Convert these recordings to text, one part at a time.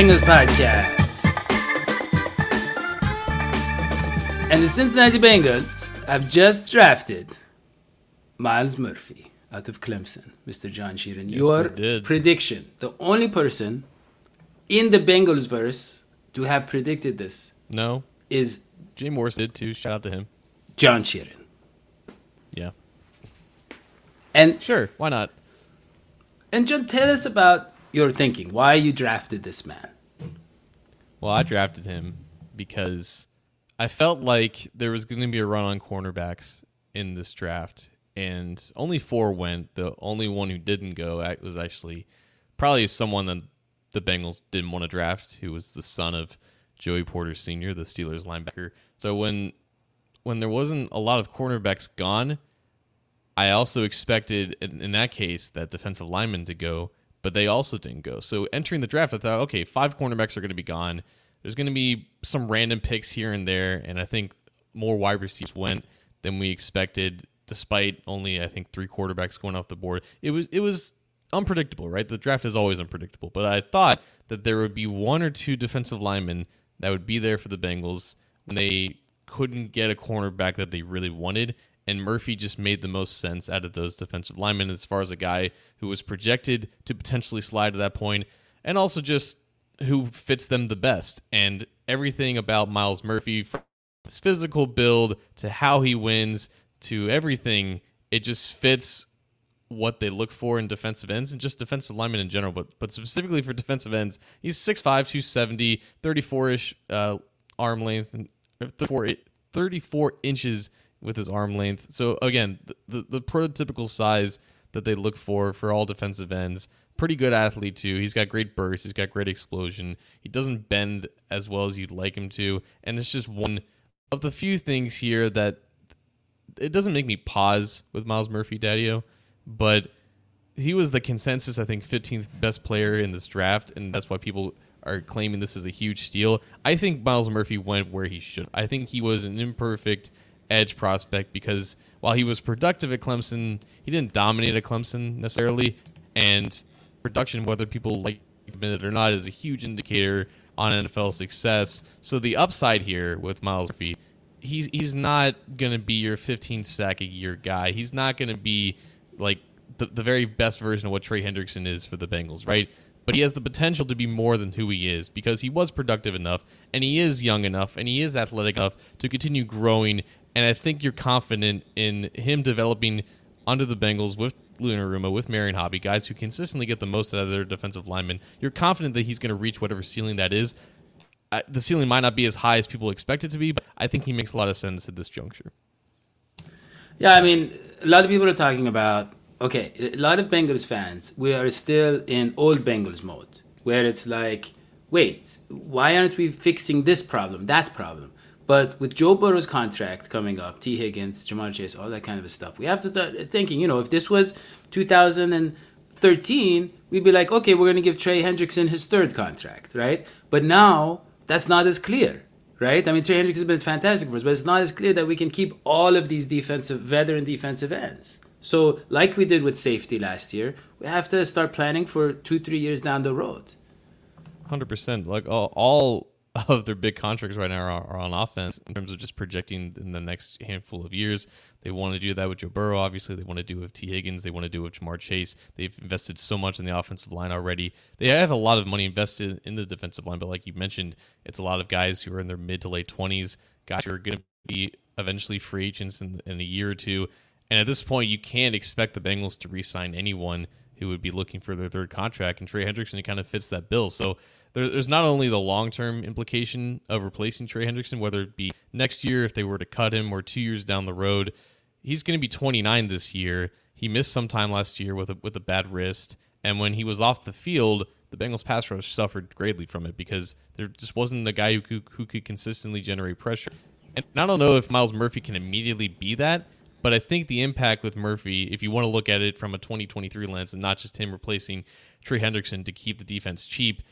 Bengals podcast. And the Cincinnati Bengals have just drafted Myles Murphy out of Clemson, Mr. John Sheeran. Your prediction, the only person in the Bengals verse to have predicted this No, is Jay Morris did too. Shout out to him. John Sheeran. Yeah, And sure. Why not? and John, tell us about your thinking. Why you drafted this man. Well, I drafted him because I felt like there was going to be a run on cornerbacks in this draft, and only four went. The only one who didn't go was actually probably someone that the Bengals didn't want to draft, who was the son of Joey Porter Sr., the Steelers linebacker. So when when there wasn't a lot of cornerbacks gone, I also expected in, in that case that defensive lineman to go, but they also didn't go. So entering the draft, I thought, okay, five cornerbacks are going to be gone. There's going to be some random picks here and there, and I think more wide receivers went than we expected, despite only I think three quarterbacks going off the board. It was it was unpredictable, right? The draft is always unpredictable, but I thought that there would be one or two defensive linemen that would be there for the Bengals when they couldn't get a cornerback that they really wanted. And Murphy just made the most sense out of those defensive linemen as far as a guy who was projected to potentially slide to that point, and also just who fits them the best. And everything about Myles Murphy, from his physical build to how he wins to everything, it just fits what they look for in defensive ends and just defensive linemen in general, but but specifically for defensive ends, he's 6'5", 270, 34-ish uh, arm length, and 34, 34 inches with his arm length. So again, the, the, the prototypical size that they look for for all defensive ends. Pretty good athlete too. He's got great burst. He's got great explosion. He doesn't bend as well as you'd like him to, and it's just one of the few things here that it doesn't make me pause with Myles Murphy, Daddio, but he was the consensus, I think, 15th best player in this draft, and that's why people are claiming this is a huge steal. I think Myles Murphy went where he should. I think he was an imperfect edge prospect because while he was productive at Clemson, he didn't dominate at Clemson necessarily, and production, whether people like it or not, is a huge indicator on NFL success. So the upside here with Myles Murphy he's he's not gonna be your 15 sack a year guy. He's not gonna be like the, the very best version of what Trey Hendrickson is for the Bengals, right? But he has the potential to be more than who he is because he was productive enough and he is young enough and he is athletic enough to continue growing. And I think you're confident in him developing under the Bengals with Lou Anarumo, with Marion Hobby, guys who consistently get the most out of their defensive linemen. You're confident that he's going to reach whatever ceiling that is. The ceiling might not be as high as people expect it to be, but I think he makes a lot of sense at this juncture. Yeah, I mean, a lot of people are talking about okay, a lot of Bengals fans, we are still in old Bengals mode, where it's like, wait, why aren't we fixing this problem, that problem? But with Joe Burrow's contract coming up, Tee Higgins, Ja'Marr Chase, all that kind of stuff, we have to start thinking, you know, if this was 2013, we'd be like, okay, we're going to give Trey Hendrickson his third contract, right? But now that's not as clear, right? I mean, Trey Hendrickson has been fantastic for us, but it's not as clear that we can keep all of these defensive, veteran defensive ends. So, like we did with safety last year, we have to start planning for two, three years down the road. Hundred percent. Like all, all of their big contracts right now are, are on offense in terms of just projecting in the next handful of years. They want to do that with Joe Burrow. Obviously, they want to do with Tee Higgins. They want to do with Ja'Marr Chase. They've invested so much in the offensive line already. They have a lot of money invested in the defensive line, but like you mentioned, it's a lot of guys who are in their mid to late twenties, guys who are going to be eventually free agents in, in a year or two. And at this point, you can't expect the Bengals to re-sign anyone who would be looking for their third contract. And Trey Hendrickson kind of fits that bill. So there, there's not only the long-term implication of replacing Trey Hendrickson, whether it be next year if they were to cut him, or two years down the road. He's going to be 29 this year. He missed some time last year with a, with a bad wrist, and when he was off the field, the Bengals pass rush suffered greatly from it because there just wasn't a guy who could, who could consistently generate pressure. And I don't know if Myles Murphy can immediately be that, but I think the impact with Murphy, if you want to look at it from a 2023 lens and not just him replacing Trey Hendrickson to keep the defense cheap,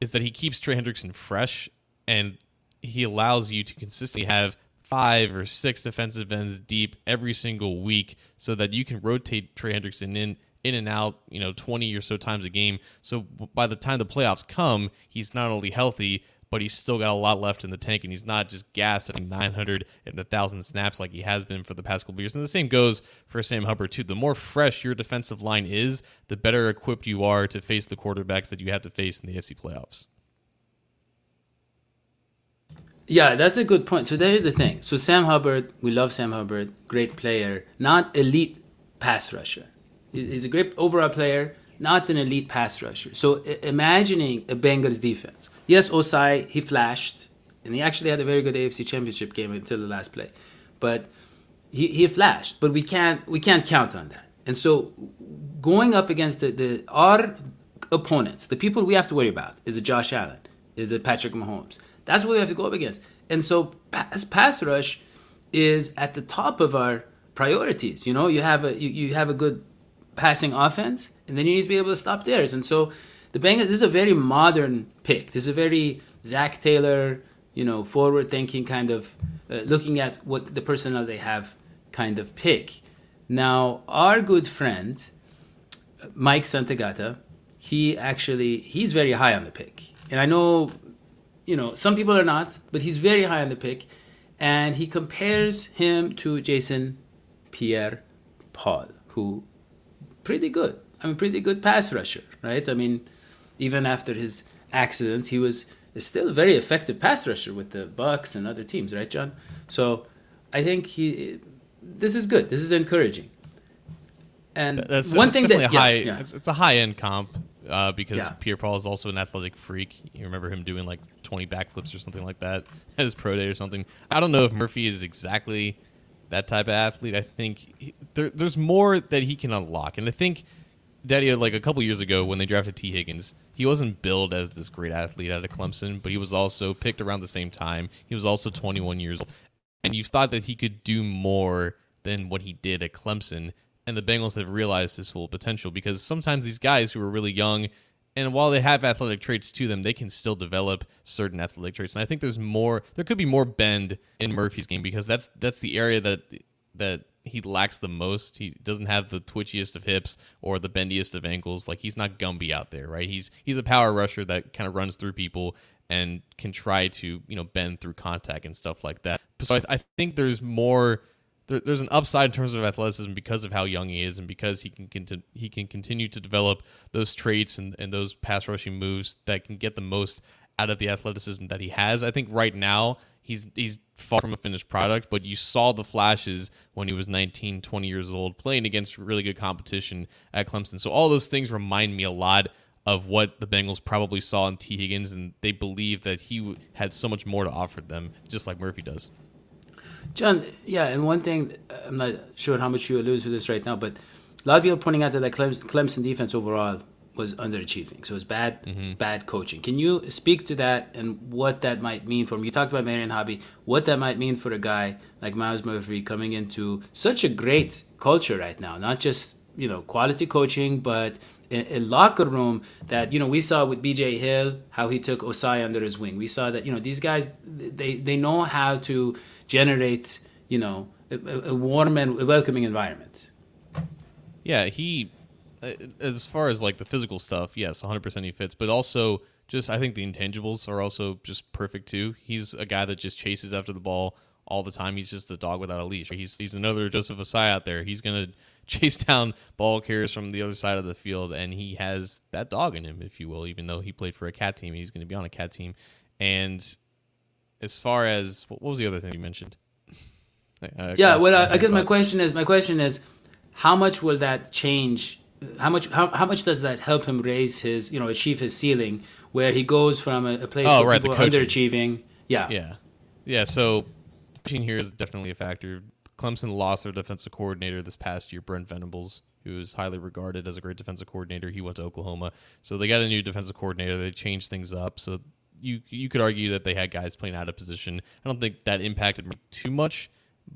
is that he keeps Trey Hendrickson fresh and he allows you to consistently have five or six defensive ends deep every single week so that you can rotate Trey Hendrickson in in and out, you know, 20 or so times a game. So by the time the playoffs come, he's not only healthy, but he's still got a lot left in the tank, and he's not just gassed at 900 and 1,000 snaps like he has been for the past couple years. And the same goes for Sam Hubbard, too. The more fresh your defensive line is, the better equipped you are to face the quarterbacks that you have to face in the AFC playoffs. Yeah, that's a good point. So there is the thing. So Sam Hubbard, we love Sam Hubbard, great player, not elite pass rusher. He's a great overall player, not an elite pass rusher. So imagining a Bengals defense. Yes, Ossai, he flashed, and he actually had a very good AFC Championship game until the last play. But he, he flashed, but we can't we can't count on that. And so going up against the, the our opponents, the people we have to worry about is a Josh Allen, is a Patrick Mahomes. That's what we have to go up against. And so pass, pass rush is at the top of our priorities. You know, you have a you, you have a good passing offense, and then you need to be able to stop theirs. And so the Bengals, this is a very modern pick. This is a very Zac Taylor, you know, forward thinking kind of uh, looking at what the personnel they have kind of pick. Now, our good friend, Mike Santagata, he actually, he's very high on the pick. And I know, you know, some people are not, but he's very high on the pick. And he compares him to Jason Pierre Paul, who pretty good. I mean, pretty good pass rusher, right? I mean, even after his accident, he was still a very effective pass rusher with the Bucs and other teams, right, John? So I think he, this is good. This is encouraging. And that's one that's thing that a high, yeah, yeah. It's, it's a high end comp uh, because Yeah. Pierre Paul is also an athletic freak. You remember him doing like 20 backflips or something like that at his pro day or something. I don't know if Murphy is exactly that type of athlete. I think he, there, there's more that he can unlock, and I think Daddy, like a couple years ago when they drafted Tee Higgins, he wasn't billed as this great athlete out of Clemson, but he was also picked around the same time. He was also 21 years old, and you thought that he could do more than what he did at Clemson. And the Bengals have realized his full potential because sometimes these guys who are really young, and while they have athletic traits to them, they can still develop certain athletic traits. And I think there's more. There could be more bend in Murphy's game because that's that's the area that that he lacks the most. He doesn't have the twitchiest of hips or the bendiest of ankles. Like he's not Gumby out there, right? He's he's a power rusher that kind of runs through people and can try to you know bend through contact and stuff like that. So I, I think there's more. There, there's an upside in terms of athleticism because of how young he is and because he can conti- he can continue to develop those traits and, and those pass rushing moves that can get the most out of the athleticism that he has. I think right now he's he's far from a finished product, but you saw the flashes when he was 19, 20 years old playing against really good competition at Clemson. So all those things remind me a lot of what the Bengals probably saw in Tee Higgins, and they believe that he had so much more to offer them, just like Murphy does. John, yeah, and one thing, uh, I'm not sure how much you allude to this right now, but a lot of people are pointing out that the Clemson, Clemson defense overall was underachieving. So it's bad, mm-hmm. bad coaching. Can you speak to that and what that might mean for him? You talked about Marion Hobby, what that might mean for a guy like Myles Murphy coming into such a great culture right now, not just you know quality coaching, but a, locker room that you know we saw with BJ Hill how he took Ossai under his wing. We saw that you know these guys they they know how to generate you know a, a warm and welcoming environment. Yeah, he uh, as far as like the physical stuff, yes, 100% he fits, but also just I think the intangibles are also just perfect too. He's a guy that just chases after the ball all the time. He's just a dog without a leash. He's he's another Joseph Ossai out there. He's going to chase down ball carriers from the other side of the field and he has that dog in him, if you will, even though he played for a cat team, he's going to be on a cat team. And as far as what was the other thing you mentioned? Uh, Yeah, well, I, I guess my question is, my question is, how much will that change? How much? How, how much does that help him raise his, you know, achieve his ceiling, where he goes from a, a place Oh, where right, people are underachieving? Yeah. Yeah, yeah. So coaching here is definitely a factor. Clemson lost their defensive coordinator this past year, Brent Venables, who is highly regarded as a great defensive coordinator. He went to Oklahoma, so they got a new defensive coordinator. They changed things up. So you you could argue that they had guys playing out of position. I don't think that impacted me too much,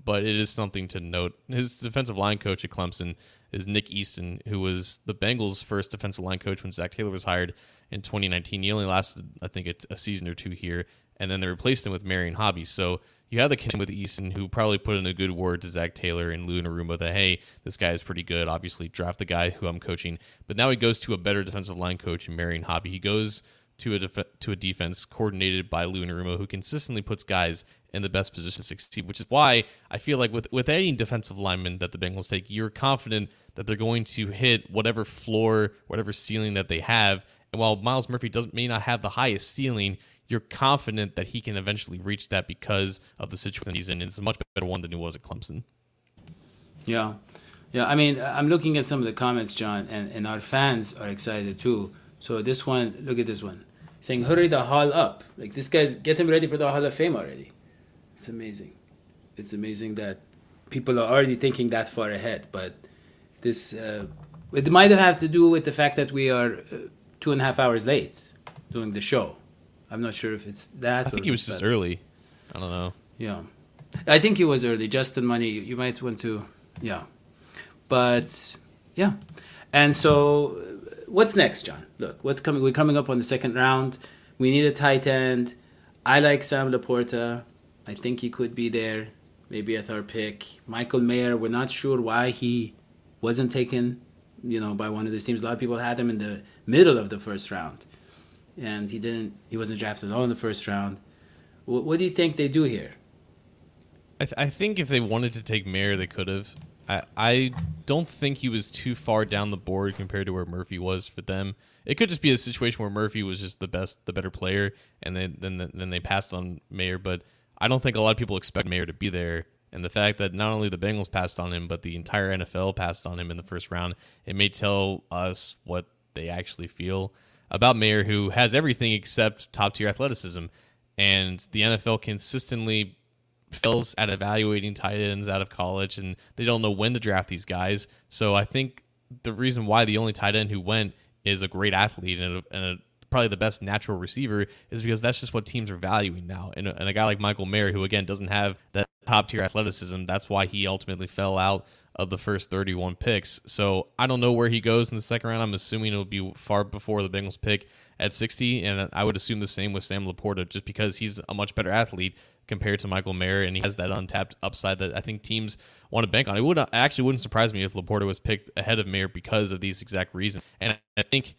but it is something to note. His defensive line coach at Clemson is Nick Eason, who was the Bengals' first defensive line coach when Zac Taylor was hired in 2019. He only lasted, I think, it's a season or two here, and then they replaced him with Marion Hobby. So you have the connection with Eason, who probably put in a good word to Zac Taylor and Lou Anarumo that hey, this guy is pretty good. Obviously, draft the guy who I'm coaching. But now he goes to a better defensive line coach Marion Hobby. He goes to a def- to a defense coordinated by Lou Anarumo, who consistently puts guys in the best position to succeed. Which is why I feel like with with any defensive lineman that the Bengals take, you're confident that they're going to hit whatever floor, whatever ceiling that they have. And while Myles Murphy doesn't may not have the highest ceiling, you're confident that he can eventually reach that because of the situation he's in. It's a much better one than it was at Clemson. Yeah, yeah. I mean, I'm looking at some of the comments, John, and, and our fans are excited too. So this one, look at this one, saying, "Hurry the hall up!" Like this guy's get him ready for the Hall of Fame already. It's amazing. It's amazing that people are already thinking that far ahead. But this, uh, it might have to do with the fact that we are uh, two and a half hours late doing the show. I'm not sure if it's that. I think he was just early. I don't know. Yeah, I think he was early. Justin Money, you might want to, yeah, but yeah, and so what's next, John? Look, what's coming? We're coming up on the second round. We need a tight end. I like Sam Laporta. I think he could be there, maybe at our pick. Michael Mayer. We're not sure why he wasn't taken, you know, by one of these teams. A lot of people had him in the middle of the first round, and he didn't. He wasn't drafted at all in the first round. What, what do you think they do here? I, th- I think if they wanted to take Mayer, they could have. I, I don't think he was too far down the board compared to where Murphy was for them. It could just be a situation where Murphy was just the best, the better player, and then then then they passed on Mayer. But I don't think a lot of people expect Mayer to be there. And the fact that not only the Bengals passed on him, but the entire NFL passed on him in the first round, it may tell us what they actually feel about Mayer, who has everything except top tier athleticism. And the NFL consistently fails at evaluating tight ends out of college, and they don't know when to draft these guys. So I think the reason why the only tight end who went is a great athlete and, a, and a, probably the best natural receiver is because that's just what teams are valuing now. And a, and a guy like Michael Mayer, who again doesn't have that top tier athleticism, that's why he ultimately fell out of the first 31 picks. So I don't know where he goes in the second round. I'm assuming it'll be far before the Bengals pick at 60, and I would assume the same with Sam Laporta, just because he's a much better athlete compared to Michael Mayer, and he has that untapped upside that I think teams want to bank on. It would uh, actually wouldn't surprise me if Laporta was picked ahead of Mayer because of these exact reasons. And I think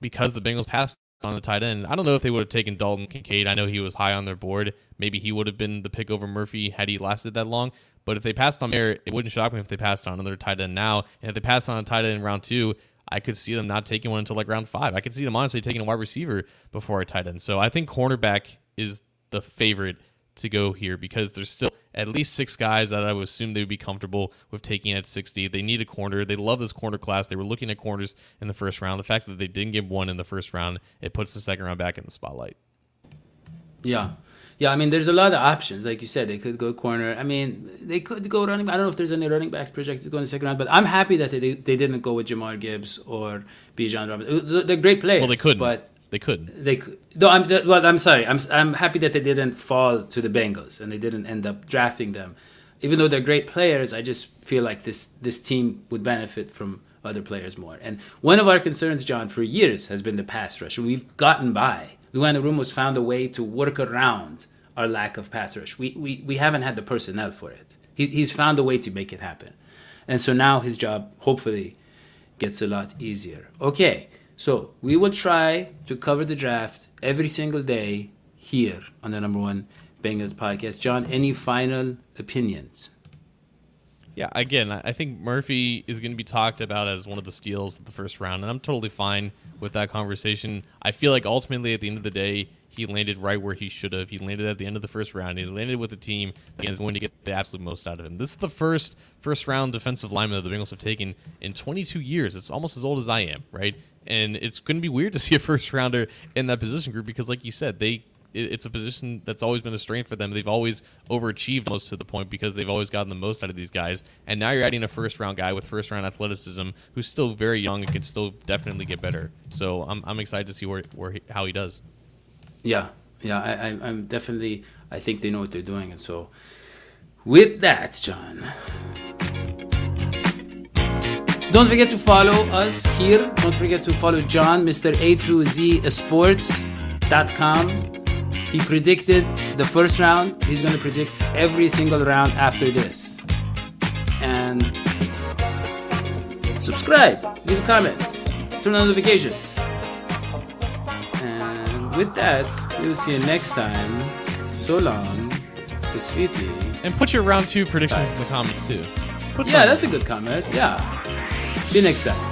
because the Bengals passed on the tight end, I don't know if they would have taken Dalton Kincaid. I know he was high on their board. Maybe he would have been the pick over Murphy had he lasted that long. But if they passed on Mayer, it wouldn't shock me if they passed on another tight end now. And if they passed on a tight end in round two, I could see them not taking one until like round five. I could see them honestly taking a wide receiver before a tight end. So I think cornerback is the favorite to go here because there's still at least six guys that I would assume they would be comfortable with taking at 60. They need a corner. They love this corner class. They were looking at corners in the first round. The fact that they didn't get one in the first round, it puts the second round back in the spotlight. Yeah. Yeah, I mean, there's a lot of options. Like you said, they could go corner. I mean, they could go running. I don't know if there's any running backs projected to go in the second round, but I'm happy that they they didn't go with Jahmyr Gibbs or Bijan Robinson. They're great players. Well, they couldn't. But they couldn't. they could. No, I'm. Well, I'm sorry. I'm. I'm happy that they didn't fall to the Bengals and they didn't end up drafting them. Even though they're great players, I just feel like this this team would benefit from other players more. And one of our concerns, John, for years has been the pass rush. And we've gotten by. Lou Anarumo's found a way to work around our lack of pass rush. We we, we haven't had the personnel for it. He, he's found a way to make it happen. And so now his job hopefully gets a lot easier. Okay. So we will try to cover the draft every single day here on the number one Bengals podcast. John, any final opinions? Yeah, again, I think Murphy is going to be talked about as one of the steals of the first round, and I'm totally fine with that conversation. I feel like ultimately, at the end of the day, he landed right where he should have. He landed at the end of the first round. He landed with a team that is going to get the absolute most out of him. This is the first first round defensive lineman that the Bengals have taken in 22 years. It's almost as old as I am, right? And it's going to be weird to see a first rounder in that position group because, like you said, they it's a position that's always been a strength for them. They've always overachieved most to the point because they've always gotten the most out of these guys. And now you're adding a first round guy with first round athleticism who's still very young and can still definitely get better. So I'm, I'm excited to see where, where he, how he does. Yeah, yeah, I, I'm definitely. I think they know what they're doing, and so with that, John. Don't forget to follow us here. Don't forget to follow John, Mr. A to Z Sports.com. He predicted the first round. He's going to predict every single round after this. And subscribe, leave a comment, turn on notifications. With that, we'll see you next time. So long, sweetie. And put your round two predictions in the comments too. Put Yeah, that's a good comment. Yeah. See you next time.